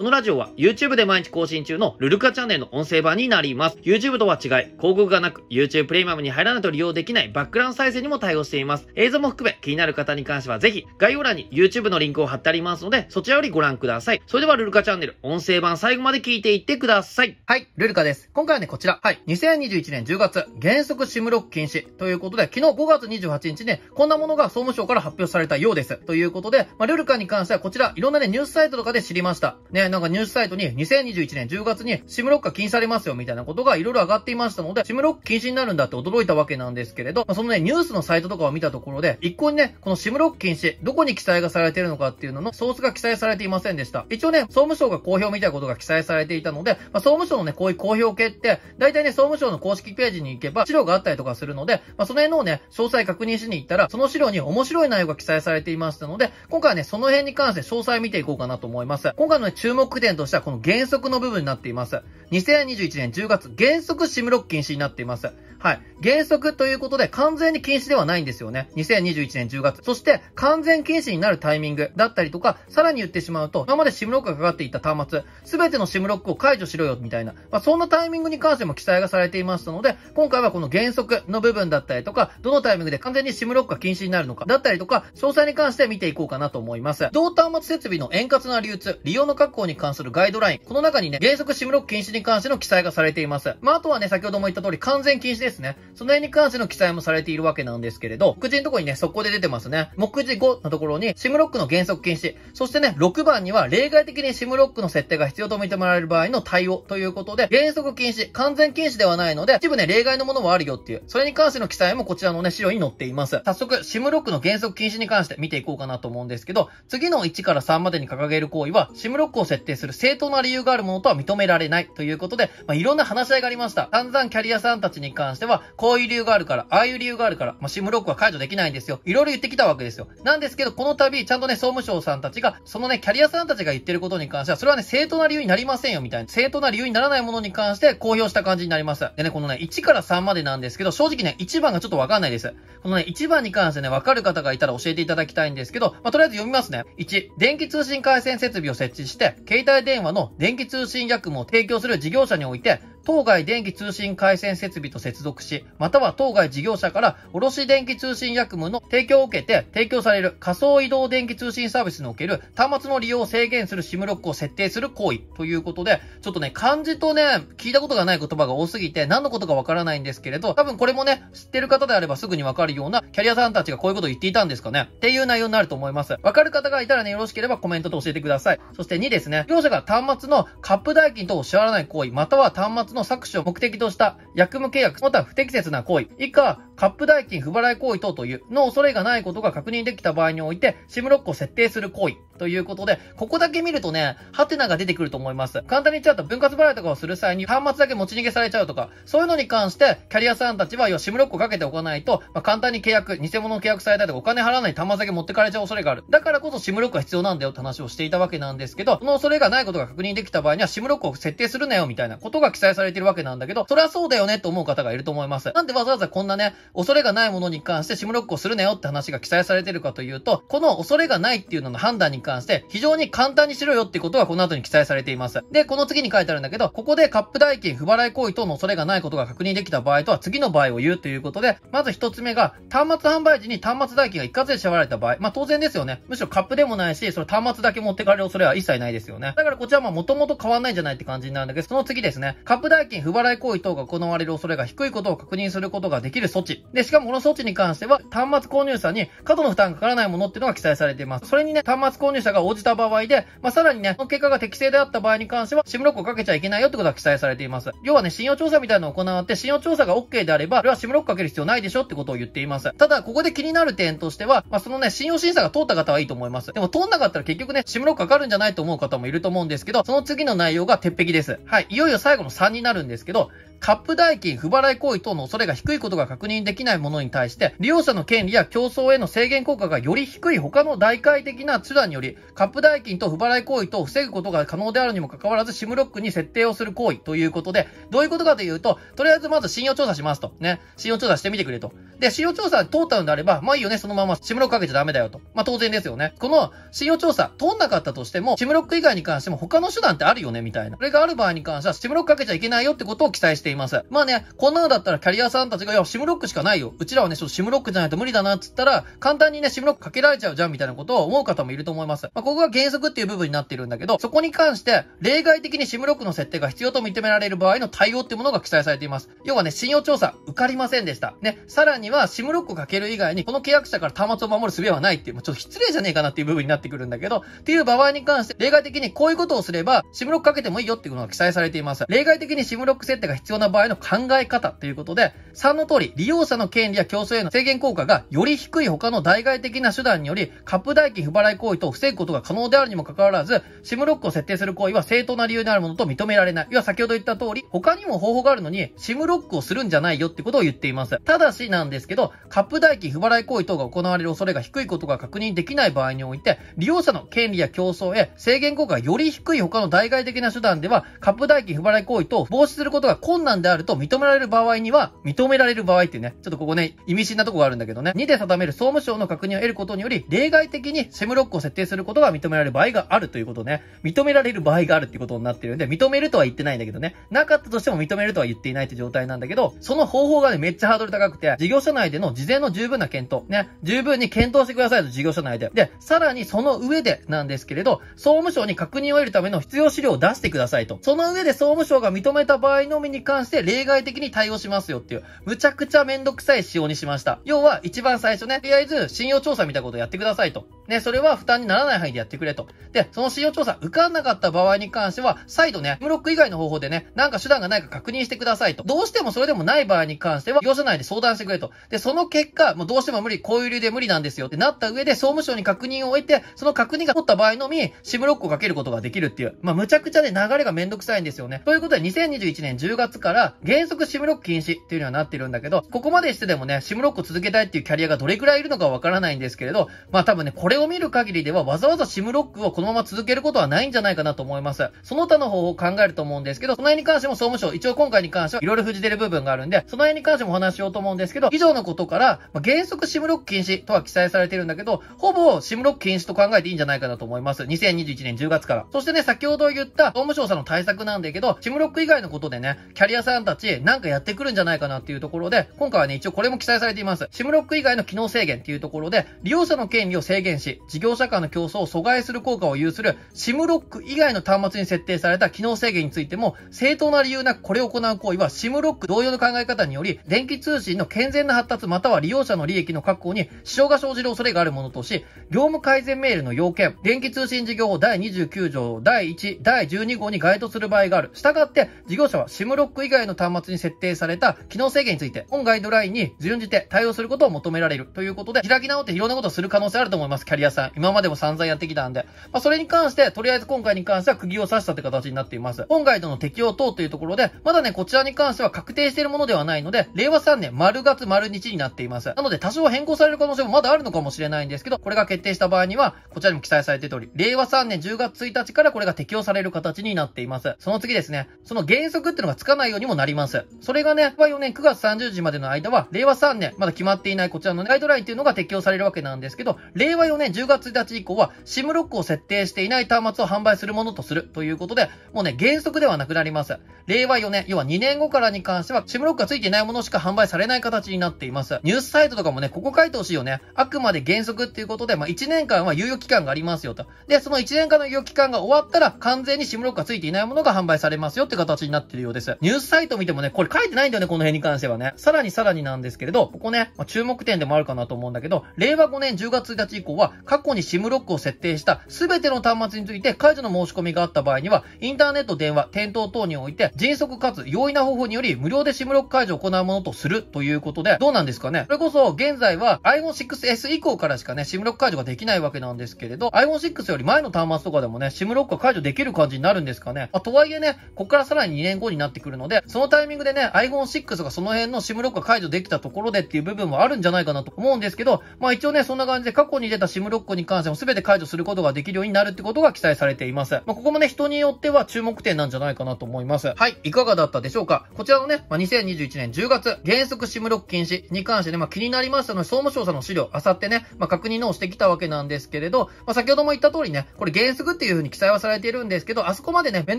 このラジオは YouTube で毎日更新中のルルカチャンネルの音声版になります。YouTube とは違い、広告がなく YouTube プレミアムに入らないと利用できないバックグラウンド再生にも対応しています。映像も含め気になる方に関してはぜひ概要欄に YouTube のリンクを貼ってありますので、そちらよりご覧ください。それではルルカチャンネル音声版最後まで聞いていってください。はい、ルルカです。今回はね、こちら。はい、2021年10月、原則シムロック禁止ということで、昨日5月28日ね、こんなものが総務省から発表されたようです。ということで、まあ、ルルカに関してはこちら、いろんなね、ニュースサイトとかで知りました。ね、なんかニュースサイトに2021年10月にシムロックが禁止されますよみたいなことがいろいろ上がっていましたので、シムロック禁止になるんだって驚いたわけなんですけれど、まあ、そのね、ニュースのサイトとかを見たところで、一向にね、このシムロック禁止、どこに記載がされているのかっていうののソースが記載されていませんでした。一応ね、総務省が公表みたいなことが記載されていたので、まあ、総務省のね、こういう公表系って、大体ね、総務省の公式ページに行けば資料があったりとかするので、まあ、その辺のをね、詳細確認しに行ったら、その資料に面白い内容が記載されていましたので、今回はね、その辺に関して詳細見ていこうかなと思います。今回のね、注目点としてはこの原則の部分になっています。2021年10月、原則シムロック禁止になっています。はい。原則ということで完全に禁止ではないんですよね。2021年10月。そして完全禁止になるタイミングだったりとか、さらに言ってしまうと、今までシムロックがかかっていた端末、すべてのシムロックを解除しろよみたいな、まあ、そんなタイミングに関しても記載がされていましたので、今回はこの原則の部分だったりとか、どのタイミングで完全にシムロックが禁止になるのか、だったりとか、詳細に関して見ていこうかなと思います。同端末設備の円滑な流通、利用の確保にに関するガイドライン、この中にね、原則シムロック禁止に関しての記載がされています。まあ、あとはね、先ほども言った通り、完全禁止ですね。その辺に関しての記載もされているわけなんですけれど、目次のところにね、速攻で出てますね。目次5のところに、シムロックの原則禁止。そしてね、6番には、例外的にシムロックの設定が必要と認められる場合の対応ということで、原則禁止、完全禁止ではないので、一部ね、例外のものもあるよっていう、それに関しての記載もこちらのね、資料に載っています。早速、シムロックの原則禁止に関して見ていこうかなと思うんですけど、次の1から3までに掲げる行為は、シムロックを設定する正当な理由があるものとは認められないということで、まあ、いろんな話し合いがありました。散々キャリアさんたちに関しては、こういう理由があるから、ああいう理由があるから、まあ、シムロックは解除できないんですよ。いろいろ言ってきたわけですよ。なんですけど、この度、ちゃんとね、総務省さんたちが、そのね、キャリアさんたちが言ってることに関しては、それはね、正当な理由になりませんよ、みたいな。正当な理由にならないものに関して公表した感じになります。でね、このね、1から3までなんですけど、正直ね、1番がちょっとわかんないです。このね、1番に関してね、わかる方がいたら教えていただきたいんですけど、まあ、とりあえず読みますね。1、電気通信回線設備を設置して、携帯電話の電気通信役務を提供する事業者において、当該電気通信回線設備と接続し、または当該事業者から卸電気通信薬務の提供を受けて提供される仮想移動電気通信サービスにおける端末の利用を制限するシムロックを設定する行為ということで、ちょっとね、漢字とね、聞いたことがない言葉が多すぎて何のことかわからないんですけれど、多分これもね、知ってる方であればすぐにわかるようなキャリアさんたちがこういうことを言っていたんですかねっていう内容になると思います。わかる方がいたらね、よろしければコメントと教えてください。そして2ですね、業者が端末のカップ代金等を支払わない行為、または端末のの搾取を目的とした役務契約、また不適切な行為、以下、カップ代金不払い行為等というの恐れがないことが確認できた場合において、シムロックを設定する行為。ということで、ここだけ見るとね、ハテナが出てくると思います。簡単に言っちゃうと分割払いとかをする際に端末だけ持ち逃げされちゃうとか、そういうのに関して、キャリアさんたちは、要はシムロックをかけておかないと、まあ、簡単に契約、偽物を契約されたりとか、お金払わない端末だけ持ってかれちゃう恐れがある。だからこそシムロックが必要なんだよって話をしていたわけなんですけど、その恐れがないことが確認できた場合には、シムロックを設定するなよみたいなことが記載されてるわけなんだけど、それはそうだよねと思う方がいると思います。なんでわざわざこんなね、恐れがないものに関してシムロックをするなよって話が記載されてるかというと、この恐れがないっていうのの判断に関して、非常に簡単にしろよってことがこの後に記載されています。で、この次に書いてあるんだけど、ここでカップ代金不払い行為等の恐れがないことが確認できた場合とは次の場合を言うということで、まず一つ目が、端末販売時に端末代金が一括で支払われた場合、まあ当然ですよね。むしろカップでもないし、その端末だけ持ってかれる恐れは一切ないですよね。だからこちらはまあ元々変わんないんじゃないって感じになるんだけど、その次ですね。カップ代金不払い行為等が行われる恐れが低いことを確認することができる措置。で、しかもこの措置に関しては、端末購入者に過度の負担がかからないものっていうのが記載されています。それにね、端末購入者が応じた場合で、まあさらにね、その結果が適正であった場合に関しては、シムロックをかけちゃいけないよってことが記載されています。要はね、信用調査みたいなのを行って、信用調査が OK であれば、これはシムロックかける必要ないでしょってことを言っています。ただ、ここで気になる点としては、まあそのね、信用審査が通った方はいいと思います。でも通んなかったら結局ね、シムロックかかるんじゃないと思う方もいると思うんですけど、その次の内容が鉄壁です。はい。いよいよ最後の3になるんですけど、カップ代金不払い行為等の恐れが低いことが確認できないものに対して、利用者の権利や競争への制限効果がより低い他の代替的な手段により、カップ代金と不払い行為と防ぐことが可能であるにもかかわらず、シムロックに設定をする行為ということで、どういうことかというと、とりあえずまず信用調査しますと。ね。信用調査してみてくれと。で、信用調査通ったのであれば、まあいいよね、そのままシムロックかけちゃダメだよと。まあ当然ですよね。この信用調査通んなかったとしても、シムロック以外に関しても他の手段ってあるよね、みたいな。これがある場合に関しては、シムロックかけちゃいけないよってことを記載しています。まあね、こんなのだったらキャリアさんたちが、いや、シムロックしかないよ。うちらはね、ちょっとシムロックじゃないと無理だなっつったら、簡単にね、シムロックかけられちゃうじゃんみたいなことを思う方もいると思います。まあ、ここが原則っていう部分になっているんだけど、そこに関して、例外的にシムロックの設定が必要と認められる場合の対応っていうものが記載されています。要はね、信用調査、受かりませんでした。ね、さらには、シムロックかける以外に、この契約者から端末を守る術はないっていう、もうちょっと失礼じゃねえかなっていう部分になってくるんだけど、っていう場合に関して、例外的にこういうことをすれば、シムロックかけてもいいよっていうのが記載されています。例外的にシムロック設定が必要な場合の考え方ということで、3の通り、利用者の権利や競争への制限効果がより低い他の代替的な手段により、カップ代金不払い行為と防ぐことが可能であるにもかかわらず、シムロックを設定する行為は正当な理由であるものと認められない。要は先ほど言った通り、他にも方法があるのに、シムロックをするんじゃないよってことを言っています。ただしなんですけど、カップ代金不払い行為等が行われる恐れが低いことが確認できない場合において、利用者の権利や競争へ制限効果がより低い他の代替的な手段では、カップ代金不払い行為等を防止することが困難であると認められる場合には、認められる場合っていうね、ちょっとここね、意味深なとこがあるんだけどね、2で定める総務省の確認を得ることにより、例外的にシムロックを設定するすることが認められる場合があるということね、認められる場合があるっていうことになってるんで、認めるとは言ってないんだけどね、なかったとしても認めるとは言っていないって状態なんだけど、その方法がね、めっちゃハードル高くて、事業者内での事前の十分な検討、ね、十分に検討してくださいと、事業者内で。で、さらにその上でなんですけれど、総務省に確認を得るための必要資料を出してくださいと。その上で総務省が認めた場合のみに関して例外的に対応しますよっていう、むちゃくちゃめんどくさい仕様にしました。要は、一番最初ね、とりあえず信用調査みたいなことやってくださいと。ね、それは負担にならない範囲でやってくれと。で、その信用調査受かんなかった場合に関しては、再度ね、ムロック以外の方法でね、なんか手段がないか確認してくださいと。どうしてもそれでもない場合に関しては、業者内で相談してくれと。で、その結果、もうどうしても無理、こういう理由で無理なんですよってなった上で、総務省に確認を置いて、その確認が取った場合のみ、シムロックをかけることができるっていう。まあ、むちゃくちゃね、流れがめんどくさいんですよね。ということで、2021年10月から、原則シムロック禁止っていうのはなってるんだけど、ここまでしてでもね、シムロックを続けたいっていうキャリアがどれくらいいるのかわからないんですけれど、まあ多分ね、これを見る限りではわざわざシムロックをこのまま続けることはないんじゃないかなと思います。その他の方法を考えると思うんですけど、その辺に関しても総務省、一応今回に関してはいろいろ藤出る部分があるんで、その辺に関してもお話ししようと思うんですけど、以上のことから、まあ、原則シムロック禁止とは記載されてるんだけど、ほぼシムロック禁止と考えていいんじゃないかなと思います。2021年10月から。そしてね、先ほど言った総務省さんの対策なんだけど、シムロック以外のことでね、キャリアさんたちなんかやってくるんじゃないかなっていうところで、今回はね、一応これも記載されています。シムロック以外の機能制限っていうところで、利用者の権利を制限し、事業者間の競争を阻害する効果を有する、シムロック以外の端末に設定された機能制限についても、正当な理由なくこれを行う行為は、シムロック同様の考え方により、電気通信の健全な発達または利用者の利益の確保に支障が生じる恐れがあるものとし、業務改善メールの要件、電気通信事業法第29条第1、第12号に該当する場合がある。したがって、事業者はシムロック以外の端末に設定された機能制限について、本ガイドラインに準じて対応することを求められるということで、開き直っていろんなことをする可能性あると思います、キャリアさん。今までも散々やってきたんで。まあ、それに関して、とりあえず今回に関しては釘を刺したって形になっています。本ガイドの適用等というところで、まだね、こちらに関しては確定しているものではないので、令和3年丸月丸日になっています。なので、多少変更される可能性もまだあるのかもしれないんですけど、これが決定した場合には、こちらにも記載されている通り、令和3年10月1日からこれが適用される形になっています。その次ですね、その原則っていうのがつかないようにもなります。それがね、令和4年9月30日までの間は、令和3年、まだ決まっていないこちらのガイドラインっていうのが適用されるわけなんですけど、令和4年10月1日以降は、シムロックを設定していない端末を販売するものとするということで、もうね、原則ではなくなります。令和4年、要は2年後からに関しては、シムロックがついていないものしか販売されない形になっています。ニュースサイトとかもね、ここ書いてほしいよね。あくまで原則っていうことで、まあ、1年間は猶予期間がありますよと。で、その1年間の猶予期間が終わったら、完全にシムロックがついていないものが販売されますよって形になっているようです。ニュースサイト見てもね、これ書いてないんだよね、この辺に関してはね。さらにさらになんですけれど、ここね、まあ、注目点でもあるかなと思うんだけど、令和5年10月1日以降は、過去にシムロックを設定した全ての端末について解除の申し込みがあった場合には、インターネット、電話、店頭等において、迅速かつ容易な方法により、無料でシムロック解除を行うものとするということで、どうなんですかね？それこそ、現在は iPhone6S 以降からしかね、シムロック解除ができないわけなんですけれど、iPhone6 より前の端末とかでもね、シムロックが解除できる感じになるんですかね？まあ、とはいえね、ここからさらに2年後になってくるので、そのタイミングでね、iPhone6 がその辺のシムロックが解除できたところでっていう部分もあるんじゃないかなと思うんですけど、まあ一応ね、そんな感じで過去に出た SIM シムロックに関しても全て解除することができるようになるってことが記載されています。まあ、ここもね、人によっては注目点なんじゃないかなと思います。はい、いかがだったでしょうか？こちらのね、まあ、2021年10月、原則 SIM ロック禁止に関してね、まあ、気になりましたので、総務省さんの資料、あさってね、まあ、確認のをしてきたわけなんですけれど、まあ、先ほども言った通りね、これ原則っていう風に記載はされているんですけど、あそこまでね、めん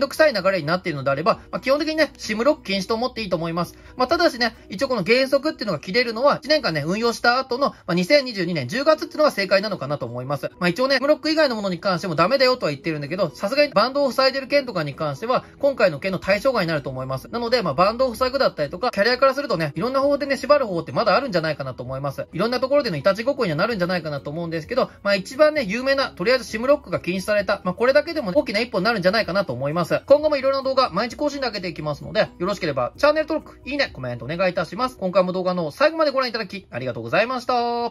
どくさい流れになっているのであれば、まあ、基本的にね、SIM ロック禁止と思っていいと思います。まあ、ただしね、一応この原則っていうのが切れるのは、1年間ね、運用した後の、まあ、2022年10月っていうのが正解なのかなと思います。まあ、一応ね、SIM ロック以外のものに関してもダメだよとは言ってるんだけど、さすがにバンドを塞いでる件とかに関しては、今回の件の対象外になると思います。なので、まあ、バンドを塞ぐだったりとか、キャリアからするとね、いろんな方法でね、縛る方法ってまだあるんじゃないかなと思います。いろんなところでのいたちごっこにはなるんじゃないかなと思うんですけど、まあ、一番ね、有名な、とりあえず SIM ロックが禁止された、まあ、これだけでも大きな一歩になるんじゃないかなと思います。今後もいろいろな動画、毎日更新で上げていきますので、よろしければチャンネル登録、いいね、コメントお願いいたします。今回も動画の最後までご覧いただき、ありがとうございました。